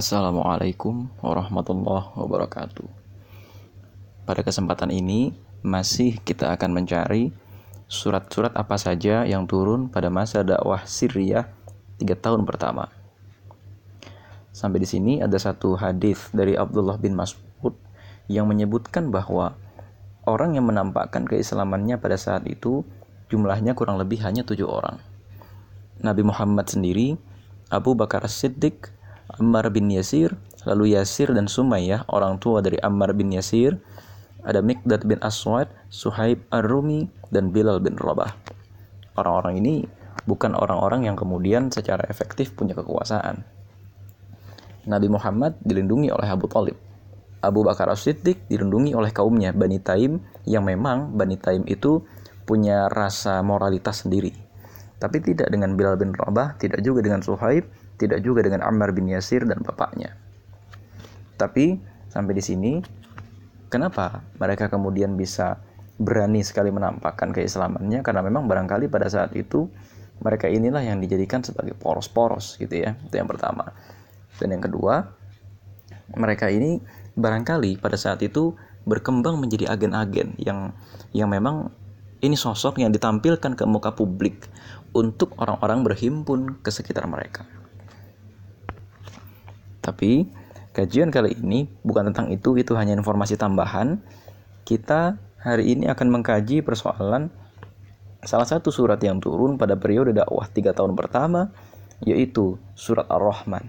Assalamualaikum warahmatullahi wabarakatuh. Pada kesempatan ini, masih kita akan mencari surat-surat apa saja yang turun pada masa dakwah Syriah tiga tahun pertama. Sampai di sini ada satu hadis dari Abdullah bin Mas'ud yang menyebutkan bahwa orang yang menampakkan keislamannya pada saat itu jumlahnya kurang lebih hanya tujuh orang. Nabi Muhammad sendiri, Abu Bakar Siddiq, Ammar bin Yasir, lalu Yasir dan Sumayyah, orang tua dari Ammar bin Yasir, ada Mikdad bin Aswad, Suhaib Ar-Rumi, dan Bilal bin Rabah. Orang-orang ini bukan orang-orang yang kemudian secara efektif punya kekuasaan. Nabi Muhammad dilindungi oleh Abu Talib. Abu Bakar As-Siddiq dilindungi oleh kaumnya Bani Taim yang memang Bani Taim itu punya rasa moralitas sendiri. Tapi tidak dengan Bilal bin Rabah, tidak juga dengan Suhaib, tidak juga dengan Ammar bin Yasir dan bapaknya. Tapi sampai di sini Kenapa mereka kemudian bisa berani sekali menampakkan keislamannya? Karena memang barangkali pada saat itu mereka inilah yang dijadikan sebagai poros-poros gitu ya. Itu yang pertama. Dan yang kedua, mereka ini barangkali pada saat itu berkembang menjadi agen-agen yang yang memang ini sosok yang ditampilkan ke muka publik untuk orang-orang berhimpun ke sekitar mereka. Tapi Kajian kali ini bukan tentang itu, itu hanya informasi tambahan. Kita hari ini akan mengkaji persoalan salah satu surat yang turun pada periode dakwah tiga tahun pertama, yaitu surat Ar-Rahman.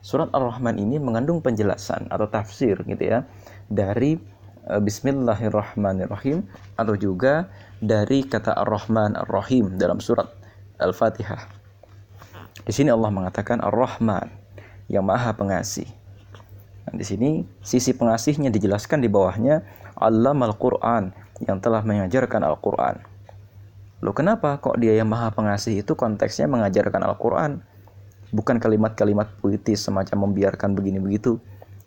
Surat Ar-Rahman ini mengandung penjelasan atau tafsir gitu ya dari uh, Bismillahirrahmanirrahim atau juga dari kata Ar-Rahman Ar-Rahim dalam surat Al-Fatihah. Di sini Allah mengatakan Ar-Rahman yang maha pengasih. Nah, di sini sisi pengasihnya dijelaskan di bawahnya Allah Al-Quran yang telah mengajarkan Al-Quran. Loh kenapa kok dia yang maha pengasih itu konteksnya mengajarkan Al-Quran? Bukan kalimat-kalimat puitis semacam membiarkan begini begitu.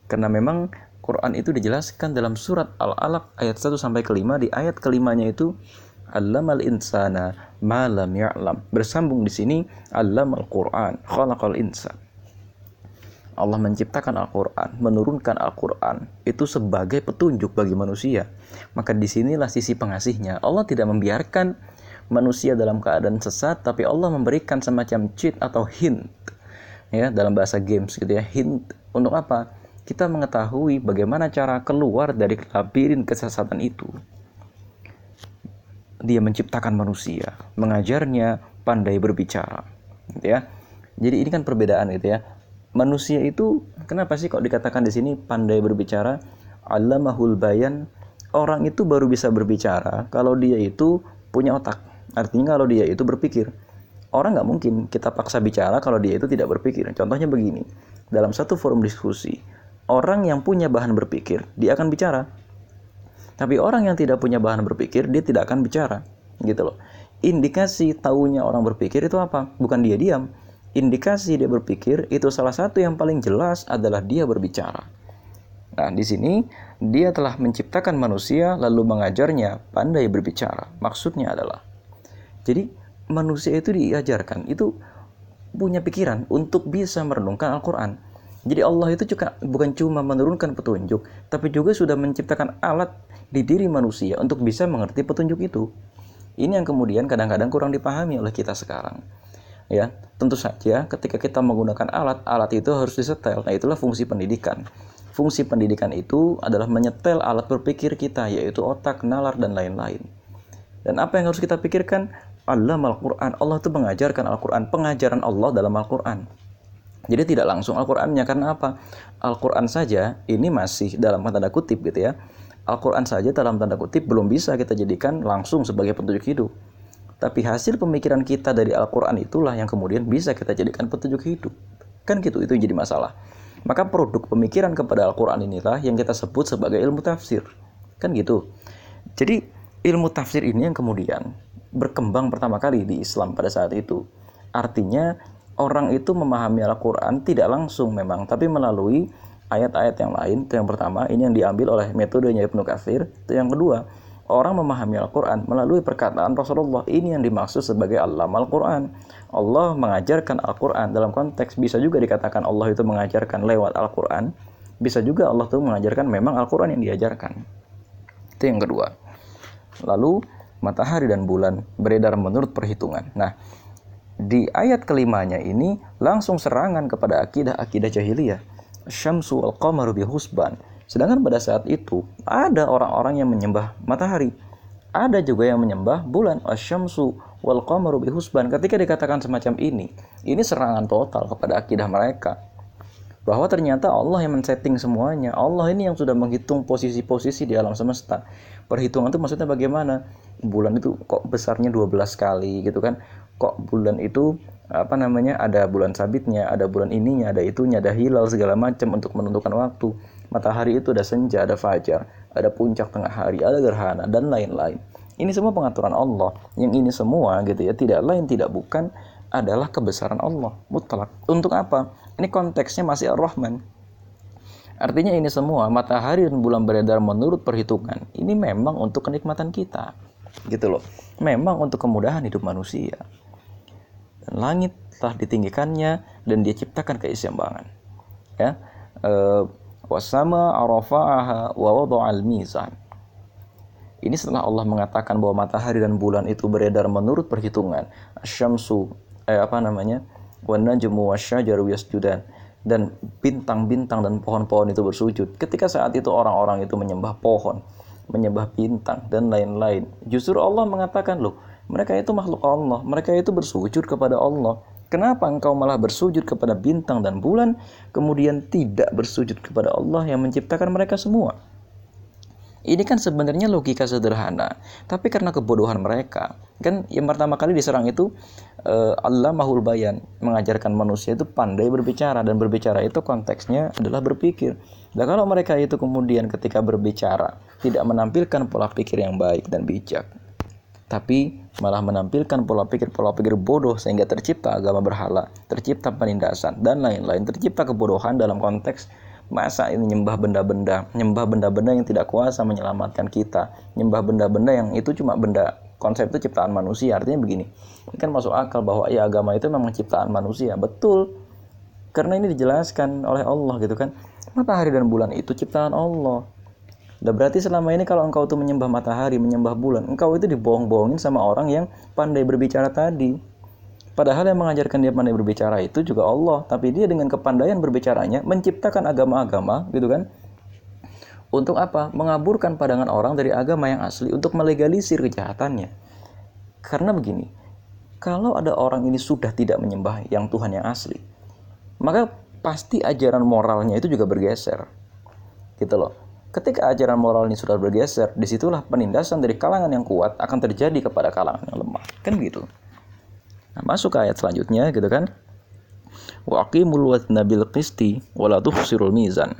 Karena memang Quran itu dijelaskan dalam surat Al-Alaq ayat 1 sampai kelima di ayat kelimanya itu Allamal insana malam ya'lam. Bersambung di sini Allamal Quran khalaqal insan. Allah menciptakan Al-Quran, menurunkan Al-Quran, itu sebagai petunjuk bagi manusia. Maka di sinilah sisi pengasihnya. Allah tidak membiarkan manusia dalam keadaan sesat, tapi Allah memberikan semacam cheat atau hint. Ya, dalam bahasa games gitu ya, hint. Untuk apa? Kita mengetahui bagaimana cara keluar dari labirin kesesatan itu. Dia menciptakan manusia, mengajarnya pandai berbicara. Gitu ya. Jadi ini kan perbedaan gitu ya manusia itu kenapa sih kok dikatakan di sini pandai berbicara? Allamahul bayan. Orang itu baru bisa berbicara kalau dia itu punya otak. Artinya kalau dia itu berpikir. Orang nggak mungkin kita paksa bicara kalau dia itu tidak berpikir. Contohnya begini, dalam satu forum diskusi, orang yang punya bahan berpikir, dia akan bicara. Tapi orang yang tidak punya bahan berpikir, dia tidak akan bicara. Gitu loh. Indikasi taunya orang berpikir itu apa? Bukan dia diam, indikasi dia berpikir itu salah satu yang paling jelas adalah dia berbicara. Nah, di sini dia telah menciptakan manusia lalu mengajarnya pandai berbicara. Maksudnya adalah jadi manusia itu diajarkan itu punya pikiran untuk bisa merenungkan Al-Qur'an. Jadi Allah itu juga bukan cuma menurunkan petunjuk, tapi juga sudah menciptakan alat di diri manusia untuk bisa mengerti petunjuk itu. Ini yang kemudian kadang-kadang kurang dipahami oleh kita sekarang ya. Tentu saja ketika kita menggunakan alat alat itu harus disetel. Nah itulah fungsi pendidikan. Fungsi pendidikan itu adalah menyetel alat berpikir kita yaitu otak nalar dan lain-lain. Dan apa yang harus kita pikirkan? Allah Al-Quran. Allah itu mengajarkan Al-Quran pengajaran Allah dalam Al-Quran. Jadi tidak langsung Al-Qurannya karena apa? Al-Quran saja ini masih dalam tanda kutip gitu ya. Al-Quran saja dalam tanda kutip belum bisa kita jadikan langsung sebagai petunjuk hidup tapi hasil pemikiran kita dari Al-Quran itulah yang kemudian bisa kita jadikan petunjuk hidup. Kan gitu, itu jadi masalah. Maka produk pemikiran kepada Al-Quran inilah yang kita sebut sebagai ilmu tafsir. Kan gitu. Jadi ilmu tafsir ini yang kemudian berkembang pertama kali di Islam pada saat itu. Artinya orang itu memahami Al-Quran tidak langsung memang, tapi melalui ayat-ayat yang lain. Itu yang pertama, ini yang diambil oleh metodenya Ibnu Katsir. Itu yang kedua, orang memahami Al-Quran melalui perkataan Rasulullah. Ini yang dimaksud sebagai Allah Al-Quran. Allah mengajarkan Al-Quran dalam konteks bisa juga dikatakan Allah itu mengajarkan lewat Al-Quran. Bisa juga Allah itu mengajarkan memang Al-Quran yang diajarkan. Itu yang kedua. Lalu matahari dan bulan beredar menurut perhitungan. Nah, di ayat kelimanya ini langsung serangan kepada akidah-akidah jahiliyah. Syamsu al-qamaru bihusban Sedangkan pada saat itu ada orang-orang yang menyembah matahari. Ada juga yang menyembah bulan asyamsu wal qamaru bihusban. Ketika dikatakan semacam ini, ini serangan total kepada akidah mereka. Bahwa ternyata Allah yang men-setting semuanya. Allah ini yang sudah menghitung posisi-posisi di alam semesta. Perhitungan itu maksudnya bagaimana? Bulan itu kok besarnya 12 kali gitu kan. Kok bulan itu apa namanya ada bulan sabitnya, ada bulan ininya, ada itunya, ada hilal segala macam untuk menentukan waktu matahari itu ada senja, ada fajar, ada puncak tengah hari, ada gerhana dan lain-lain. Ini semua pengaturan Allah. Yang ini semua gitu ya, tidak lain tidak bukan adalah kebesaran Allah mutlak. Untuk apa? Ini konteksnya masih Ar-Rahman. Artinya ini semua matahari dan bulan beredar menurut perhitungan. Ini memang untuk kenikmatan kita. Gitu loh. Memang untuk kemudahan hidup manusia. Dan langit telah ditinggikannya dan dia ciptakan keseimbangan. Ya. E, wasama arafa'aha wa wada'al mizan. Ini setelah Allah mengatakan bahwa matahari dan bulan itu beredar menurut perhitungan. Asyamsu eh, apa namanya? Wan najmu wasyajaru yasjudan dan bintang-bintang dan pohon-pohon itu bersujud. Ketika saat itu orang-orang itu menyembah pohon, menyembah bintang dan lain-lain. Justru Allah mengatakan, "Loh, mereka itu makhluk Allah, mereka itu bersujud kepada Allah." Kenapa engkau malah bersujud kepada bintang dan bulan, kemudian tidak bersujud kepada Allah yang menciptakan mereka semua? Ini kan sebenarnya logika sederhana, tapi karena kebodohan mereka, kan yang pertama kali diserang itu uh, Allah mahul bayan mengajarkan manusia itu pandai berbicara dan berbicara itu konteksnya adalah berpikir. Dan kalau mereka itu kemudian ketika berbicara tidak menampilkan pola pikir yang baik dan bijak, tapi malah menampilkan pola pikir-pola pikir bodoh sehingga tercipta agama berhala, tercipta penindasan dan lain-lain, tercipta kebodohan dalam konteks masa ini nyembah benda-benda, nyembah benda-benda yang tidak kuasa menyelamatkan kita, nyembah benda-benda yang itu cuma benda konsep itu ciptaan manusia. Artinya begini, ini kan masuk akal bahwa ya agama itu memang ciptaan manusia, betul. Karena ini dijelaskan oleh Allah gitu kan. Matahari dan bulan itu ciptaan Allah. Dan berarti selama ini kalau engkau itu menyembah matahari, menyembah bulan, engkau itu dibohong-bohongin sama orang yang pandai berbicara tadi. Padahal yang mengajarkan dia pandai berbicara itu juga Allah, tapi dia dengan kepandaian berbicaranya menciptakan agama-agama, gitu kan? Untuk apa? Mengaburkan pandangan orang dari agama yang asli untuk melegalisir kejahatannya. Karena begini, kalau ada orang ini sudah tidak menyembah yang Tuhan yang asli, maka pasti ajaran moralnya itu juga bergeser. Gitu loh Ketika ajaran moral ini sudah bergeser, di situlah penindasan dari kalangan yang kuat akan terjadi kepada kalangan yang lemah. Kan begitu. Nah, masuk ke ayat selanjutnya gitu kan. Wa aqimul wazna bil qisti tuhsirul mizan.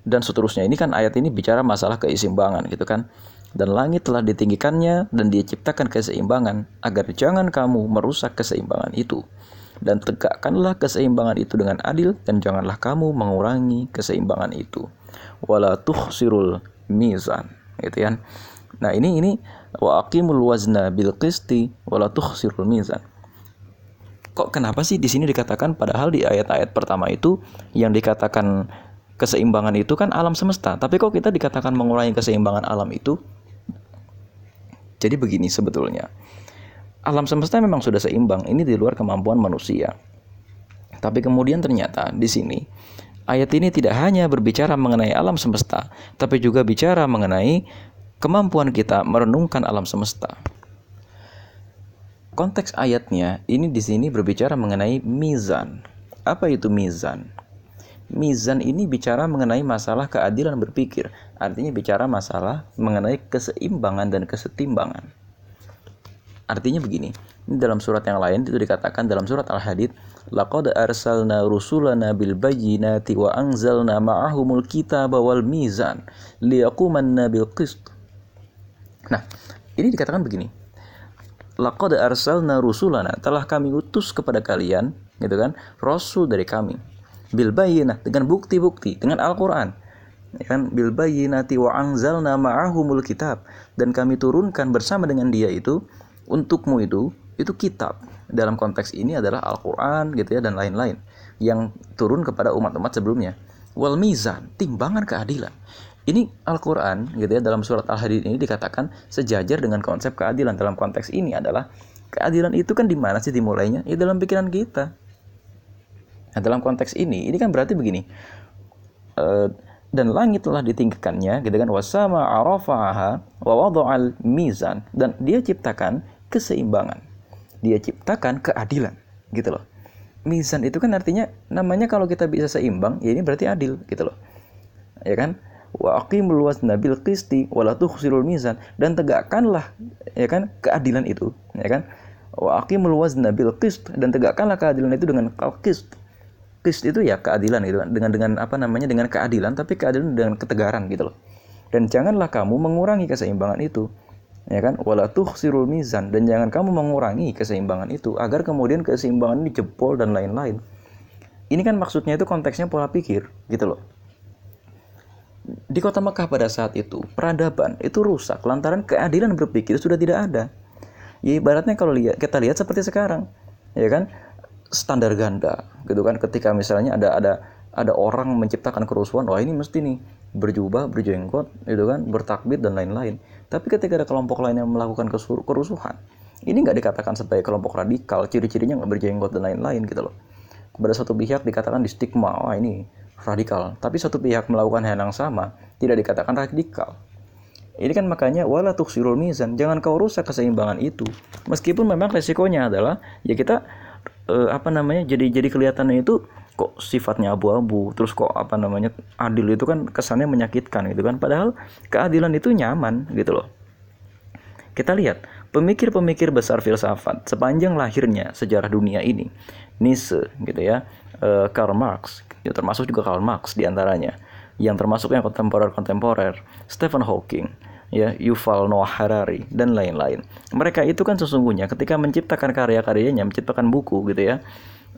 Dan seterusnya ini kan ayat ini bicara masalah keseimbangan gitu kan. Dan langit telah ditinggikannya dan dia ciptakan keseimbangan agar jangan kamu merusak keseimbangan itu. Dan tegakkanlah keseimbangan itu dengan adil dan janganlah kamu mengurangi keseimbangan itu wala tuhsirul mizan gitu kan. Nah ini ini wa aqimul wazna bil qisti wala tuhsirul mizan. Kok kenapa sih di sini dikatakan padahal di ayat-ayat pertama itu yang dikatakan keseimbangan itu kan alam semesta tapi kok kita dikatakan mengurangi keseimbangan alam itu? Jadi begini sebetulnya. Alam semesta memang sudah seimbang ini di luar kemampuan manusia. Tapi kemudian ternyata di sini ayat ini tidak hanya berbicara mengenai alam semesta, tapi juga bicara mengenai kemampuan kita merenungkan alam semesta. Konteks ayatnya ini di sini berbicara mengenai mizan. Apa itu mizan? Mizan ini bicara mengenai masalah keadilan berpikir, artinya bicara masalah mengenai keseimbangan dan kesetimbangan. Artinya begini, ini dalam surat yang lain itu dikatakan dalam surat Al-Hadid laqad arsalna rusulana bil bayyinati wa anzalna ma'ahumul kitaba wal mizan liyaqumanna bil qist. Nah, ini dikatakan begini. Laqad arsalna rusulana telah kami utus kepada kalian, gitu kan, rasul dari kami. Bil bayyinah dengan bukti-bukti, dengan Al-Qur'an. ya kan bil bayyinati wa anzalna ma'ahumul kitab dan kami turunkan bersama dengan dia itu untukmu itu itu kitab. Dalam konteks ini adalah Al-Qur'an gitu ya dan lain-lain yang turun kepada umat-umat sebelumnya. Wal mizan timbangan keadilan. Ini Al-Qur'an gitu ya dalam surat Al-Hadid ini dikatakan sejajar dengan konsep keadilan. Dalam konteks ini adalah keadilan itu kan di mana sih dimulainya? Ya dalam pikiran kita. Nah dalam konteks ini ini kan berarti begini. Uh, dan langit telah ditinggikannya gitu kan. Wasama arafaha wa wada'al mizan. Dan dia ciptakan keseimbangan dia ciptakan keadilan gitu loh. Mizan itu kan artinya namanya kalau kita bisa seimbang ya ini berarti adil gitu loh. Ya kan? Wa aqimul wazna bil qisti wa la tukhsirul mizan. Dan tegakkanlah ya kan keadilan itu ya kan? Wa aqimul wazna bil qist. Dan tegakkanlah keadilan itu dengan qist. Qist itu ya keadilan gitu dengan dengan apa namanya? Dengan keadilan tapi keadilan dengan ketegaran gitu loh. Dan janganlah kamu mengurangi keseimbangan itu. Ya kan? Wala tuhsirul mizan dan jangan kamu mengurangi keseimbangan itu agar kemudian keseimbangan ini jebol dan lain-lain. Ini kan maksudnya itu konteksnya pola pikir gitu loh. Di kota Mekah pada saat itu, peradaban itu rusak lantaran keadilan berpikir sudah tidak ada. Ya ibaratnya kalau lihat kita lihat seperti sekarang, ya kan? standar ganda gitu kan ketika misalnya ada ada ada orang menciptakan kerusuhan wah ini mesti nih berjubah berjenggot gitu kan bertakbir dan lain-lain. Tapi ketika ada kelompok lain yang melakukan kerusuhan ini nggak dikatakan sebagai kelompok radikal ciri-cirinya nggak berjenggot dan lain-lain gitu loh. Kepada satu pihak dikatakan di stigma wah ini radikal. Tapi satu pihak melakukan hal yang sama tidak dikatakan radikal. Ini kan makanya wala tuksirul mizan. Jangan kau rusak keseimbangan itu. Meskipun memang resikonya adalah ya kita uh, apa namanya jadi jadi kelihatannya itu kok sifatnya abu-abu terus kok apa namanya adil itu kan kesannya menyakitkan gitu kan padahal keadilan itu nyaman gitu loh kita lihat pemikir-pemikir besar filsafat sepanjang lahirnya sejarah dunia ini Nietzsche gitu ya uh, Karl Marx ya, termasuk juga Karl Marx di antaranya yang termasuk yang kontemporer-kontemporer Stephen Hawking ya Yuval Noah Harari dan lain-lain. Mereka itu kan sesungguhnya ketika menciptakan karya-karyanya, menciptakan buku gitu ya,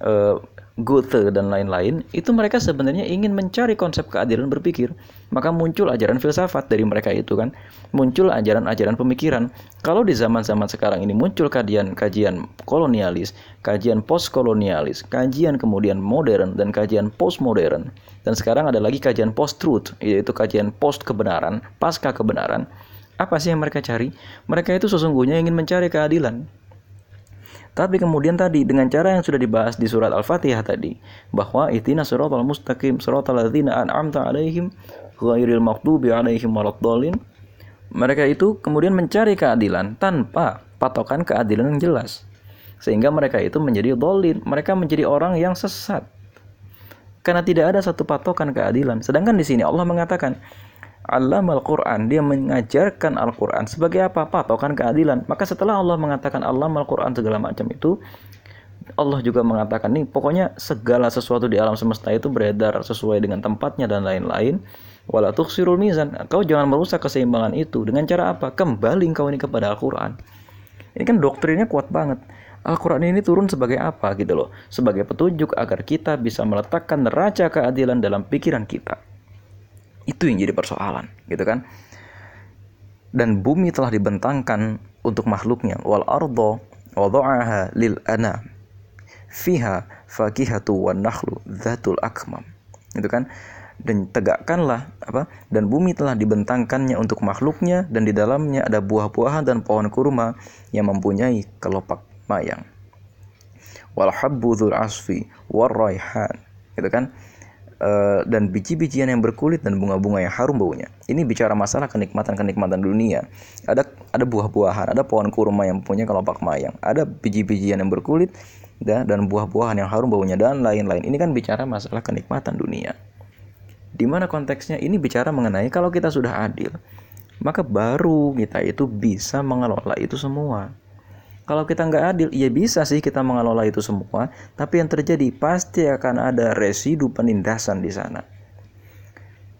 uh, Goethe dan lain-lain, itu mereka sebenarnya ingin mencari konsep keadilan berpikir. Maka muncul ajaran filsafat dari mereka itu kan, muncul ajaran-ajaran pemikiran. Kalau di zaman-zaman sekarang ini muncul kajian-kajian kolonialis, kajian postkolonialis, kajian kemudian modern dan kajian postmodern. Dan sekarang ada lagi kajian post-truth, yaitu kajian post kebenaran, pasca kebenaran. Apa sih yang mereka cari? Mereka itu sesungguhnya ingin mencari keadilan tapi kemudian tadi dengan cara yang sudah dibahas di surat Al-Fatihah tadi bahwa itina siratal mustaqim siratal ladzina an'amta alaihim ghairil maghdubi alaihim waladdallin mereka itu kemudian mencari keadilan tanpa patokan keadilan yang jelas. Sehingga mereka itu menjadi dolin mereka menjadi orang yang sesat. Karena tidak ada satu patokan keadilan. Sedangkan di sini Allah mengatakan Alam Al-Quran, dia mengajarkan Al-Quran sebagai apa? Patokan keadilan. Maka setelah Allah mengatakan alam Al-Quran segala macam itu, Allah juga mengatakan nih, pokoknya segala sesuatu di alam semesta itu beredar sesuai dengan tempatnya dan lain-lain. Wala tuksirul mizan. Kau jangan merusak keseimbangan itu. Dengan cara apa? Kembali kau ini kepada Al-Quran. Ini kan doktrinnya kuat banget. Al-Quran ini turun sebagai apa gitu loh. Sebagai petunjuk agar kita bisa meletakkan neraca keadilan dalam pikiran kita. Itu yang jadi persoalan, gitu kan? Dan bumi telah dibentangkan untuk makhluknya. Wal ardo wada'aha lil ana. Fiha fakihatu wan nakhlu dhatul akmam. Gitu kan? dan tegakkanlah apa dan bumi telah dibentangkannya untuk makhluknya dan di dalamnya ada buah-buahan dan pohon kurma yang mempunyai kelopak mayang wal habbu asfi war raihan gitu kan Eh, dan biji-bijian yang berkulit dan bunga-bunga yang harum baunya. Ini bicara masalah kenikmatan-kenikmatan dunia. Ada ada buah-buahan, ada pohon kurma yang punya kelopak mayang, ada biji-bijian yang berkulit dan buah-buahan yang harum baunya dan lain-lain. Ini kan bicara masalah kenikmatan dunia. Di mana konteksnya ini bicara mengenai kalau kita sudah adil, maka baru kita itu bisa mengelola itu semua. Kalau kita nggak adil, ya bisa sih kita mengelola itu semua, tapi yang terjadi pasti akan ada residu penindasan di sana.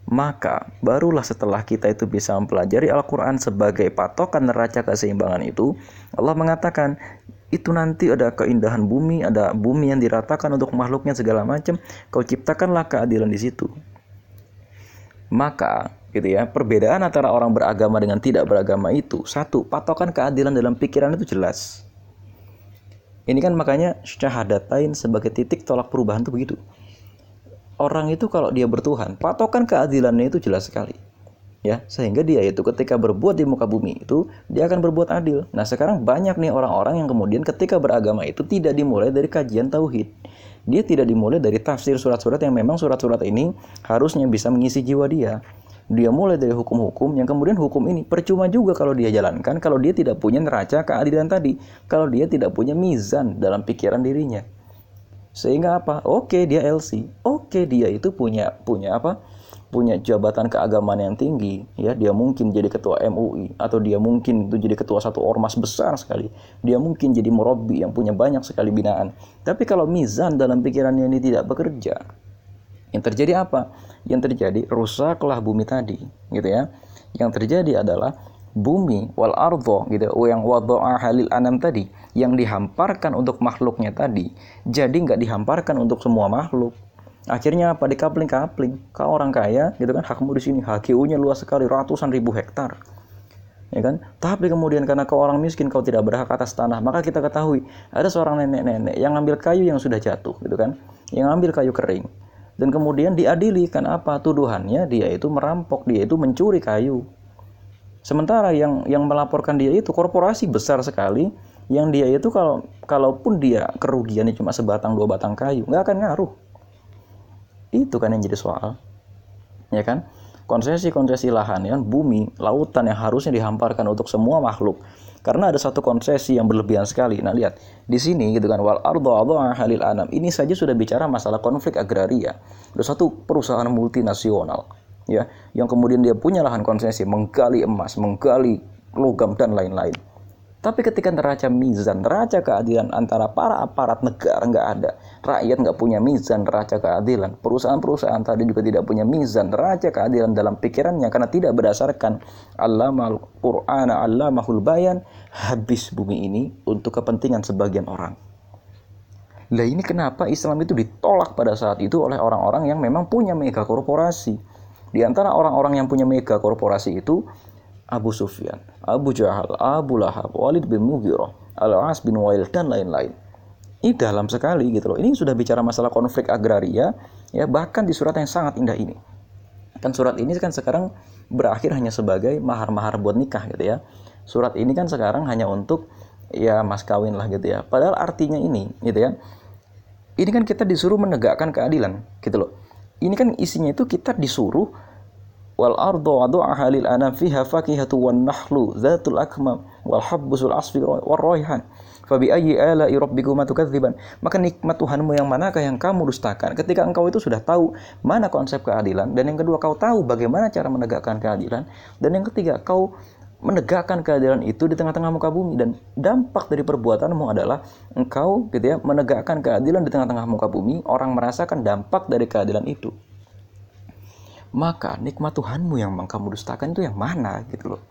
Maka barulah setelah kita itu bisa mempelajari Al-Quran sebagai patokan neraca keseimbangan itu, Allah mengatakan itu nanti ada keindahan bumi, ada bumi yang diratakan untuk makhluknya segala macam, kau ciptakanlah keadilan di situ. Maka gitu ya, perbedaan antara orang beragama dengan tidak beragama itu satu, patokan keadilan dalam pikiran itu jelas. Ini kan makanya syahadatain sebagai titik tolak perubahan itu begitu. Orang itu kalau dia bertuhan, patokan keadilannya itu jelas sekali ya sehingga dia itu ketika berbuat di muka bumi itu dia akan berbuat adil. Nah sekarang banyak nih orang-orang yang kemudian ketika beragama itu tidak dimulai dari kajian tauhid. Dia tidak dimulai dari tafsir surat-surat yang memang surat-surat ini harusnya bisa mengisi jiwa dia. Dia mulai dari hukum-hukum yang kemudian hukum ini percuma juga kalau dia jalankan kalau dia tidak punya neraca keadilan tadi, kalau dia tidak punya mizan dalam pikiran dirinya. Sehingga apa? Oke, dia LC. Oke, dia itu punya punya apa? punya jabatan keagamaan yang tinggi, ya dia mungkin jadi ketua MUI atau dia mungkin itu jadi ketua satu ormas besar sekali. Dia mungkin jadi murabi yang punya banyak sekali binaan. Tapi kalau mizan dalam pikirannya ini tidak bekerja, yang terjadi apa? Yang terjadi rusaklah bumi tadi, gitu ya. Yang terjadi adalah bumi wal ardo gitu yang wadoa halil anam tadi yang dihamparkan untuk makhluknya tadi jadi nggak dihamparkan untuk semua makhluk Akhirnya apa di kapling kapling Kau orang kaya, gitu kan, hakmu di sini, HGU-nya luas sekali, ratusan ribu hektar. Ya kan? Tapi kemudian karena kau orang miskin, kau tidak berhak atas tanah, maka kita ketahui ada seorang nenek-nenek yang ngambil kayu yang sudah jatuh, gitu kan, yang ngambil kayu kering, dan kemudian diadili kan apa tuduhannya dia itu merampok, dia itu mencuri kayu. Sementara yang yang melaporkan dia itu korporasi besar sekali yang dia itu kalau kalaupun dia kerugiannya cuma sebatang dua batang kayu nggak akan ngaruh itu kan yang jadi soal. Ya kan? Konsesi-konsesi lahan ya kan bumi, lautan yang harusnya dihamparkan untuk semua makhluk. Karena ada satu konsesi yang berlebihan sekali. Nah, lihat di sini gitu kan wal ardu halil anam. Ini saja sudah bicara masalah konflik agraria. Ada satu perusahaan multinasional ya yang kemudian dia punya lahan konsesi menggali emas, menggali logam dan lain-lain tapi ketika neraca mizan, neraca keadilan antara para aparat negara nggak ada, rakyat nggak punya mizan neraca keadilan, perusahaan-perusahaan tadi juga tidak punya mizan neraca keadilan dalam pikirannya karena tidak berdasarkan Allah Quran, Allah mahul bayan, habis bumi ini untuk kepentingan sebagian orang. Lah ini kenapa Islam itu ditolak pada saat itu oleh orang-orang yang memang punya mega korporasi. Di antara orang-orang yang punya mega korporasi itu Abu Sufyan, Abu Jahal, Abu Lahab, Walid bin Mughirah, Al-As bin Wail dan lain-lain. Ini dalam sekali gitu loh. Ini sudah bicara masalah konflik agraria ya bahkan di surat yang sangat indah ini. Kan surat ini kan sekarang berakhir hanya sebagai mahar-mahar buat nikah gitu ya. Surat ini kan sekarang hanya untuk ya mas kawin lah gitu ya. Padahal artinya ini gitu ya. Ini kan kita disuruh menegakkan keadilan gitu loh. Ini kan isinya itu kita disuruh wal ardu wadu'aha lil anam fiha fakihatu wan nahlu dzatul akmam wal habbusul asfi war raihan. Fabi ayyi ala'i rabbikuma tukadziban. Maka nikmat Tuhanmu yang manakah yang kamu dustakan? Ketika engkau itu sudah tahu mana konsep keadilan dan yang kedua kau tahu bagaimana cara menegakkan keadilan dan yang ketiga kau menegakkan keadilan itu di tengah-tengah muka bumi dan dampak dari perbuatanmu adalah engkau gitu ya menegakkan keadilan di tengah-tengah muka bumi orang merasakan dampak dari keadilan itu maka nikmat Tuhanmu yang kamu dustakan itu yang mana gitu loh.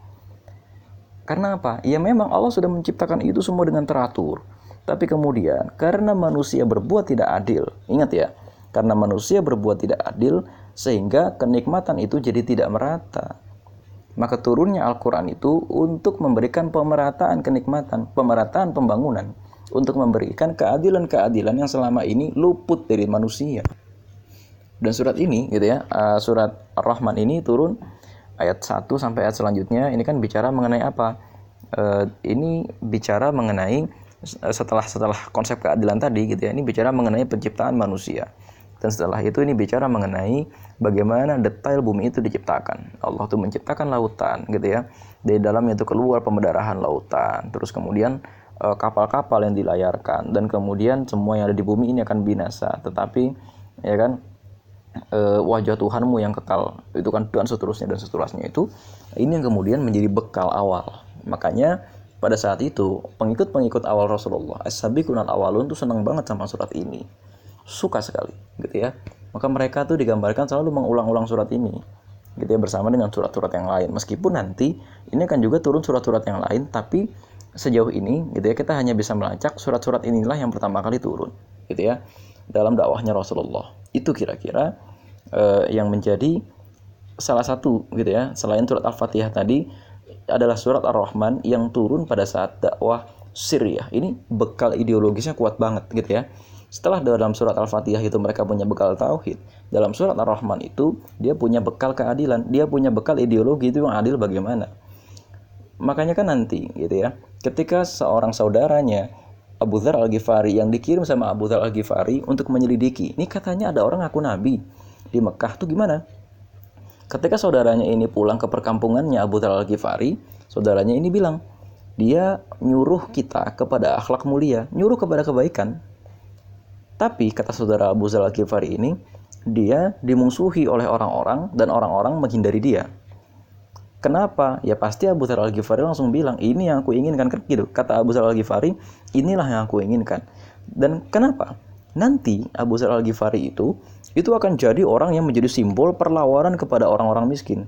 Karena apa? Ya memang Allah sudah menciptakan itu semua dengan teratur. Tapi kemudian karena manusia berbuat tidak adil, ingat ya, karena manusia berbuat tidak adil sehingga kenikmatan itu jadi tidak merata. Maka turunnya Al-Quran itu untuk memberikan pemerataan kenikmatan, pemerataan pembangunan, untuk memberikan keadilan-keadilan yang selama ini luput dari manusia. Dan surat ini gitu ya, uh, surat Ar-Rahman ini turun ayat 1 sampai ayat selanjutnya ini kan bicara mengenai apa? Uh, ini bicara mengenai uh, setelah setelah konsep keadilan tadi gitu ya. Ini bicara mengenai penciptaan manusia. Dan setelah itu ini bicara mengenai bagaimana detail bumi itu diciptakan. Allah tuh menciptakan lautan gitu ya. Dari dalamnya itu keluar pemedarahan lautan. Terus kemudian kapal-kapal yang dilayarkan dan kemudian semua yang ada di bumi ini akan binasa tetapi ya kan uh, wajah Tuhanmu yang kekal. Itu kan dan seterusnya dan seterusnya itu ini yang kemudian menjadi bekal awal. Makanya pada saat itu pengikut-pengikut awal Rasulullah as-sabiqun awalun tuh senang banget sama surat ini. Suka sekali gitu ya. Maka mereka tuh digambarkan selalu mengulang-ulang surat ini gitu ya bersama dengan surat-surat yang lain. Meskipun nanti ini kan juga turun surat-surat yang lain tapi sejauh ini gitu ya kita hanya bisa melacak surat-surat inilah yang pertama kali turun gitu ya dalam dakwahnya Rasulullah. Itu kira-kira uh, yang menjadi salah satu gitu ya selain surat Al-Fatihah tadi adalah surat Ar-Rahman yang turun pada saat dakwah Syria. Ini bekal ideologisnya kuat banget gitu ya. Setelah dalam surat Al-Fatihah itu mereka punya bekal tauhid, dalam surat Ar-Rahman itu dia punya bekal keadilan, dia punya bekal ideologi itu yang adil bagaimana. Makanya kan nanti gitu ya, ketika seorang saudaranya Abu Dhar Al-Ghifari yang dikirim sama Abu Dhar Al-Ghifari untuk menyelidiki, ini katanya ada orang aku nabi di Mekah tuh gimana? Ketika saudaranya ini pulang ke perkampungannya Abu Dhar Al-Ghifari, saudaranya ini bilang, dia nyuruh kita kepada akhlak mulia, nyuruh kepada kebaikan. Tapi kata saudara Abu Zal Ghifari ini, dia dimusuhi oleh orang-orang dan orang-orang menghindari dia. Kenapa? Ya pasti Abu Zal Al-Ghifari langsung bilang, ini yang aku inginkan. Kan gitu. Kata Abu Zal Al-Ghifari, inilah yang aku inginkan. Dan kenapa? Nanti Abu Zal Al-Ghifari itu, itu akan jadi orang yang menjadi simbol perlawanan kepada orang-orang miskin.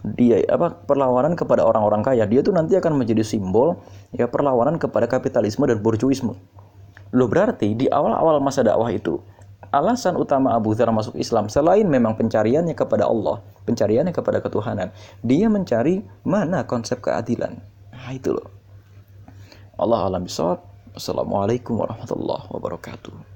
Dia apa perlawanan kepada orang-orang kaya. Dia itu nanti akan menjadi simbol ya perlawanan kepada kapitalisme dan borjuisme. Loh berarti di awal-awal masa dakwah itu alasan utama Abu Dhar masuk Islam selain memang pencariannya kepada Allah, pencariannya kepada ketuhanan, dia mencari mana konsep keadilan. Nah itu loh. Allah alam bisawab. Assalamualaikum warahmatullahi wabarakatuh.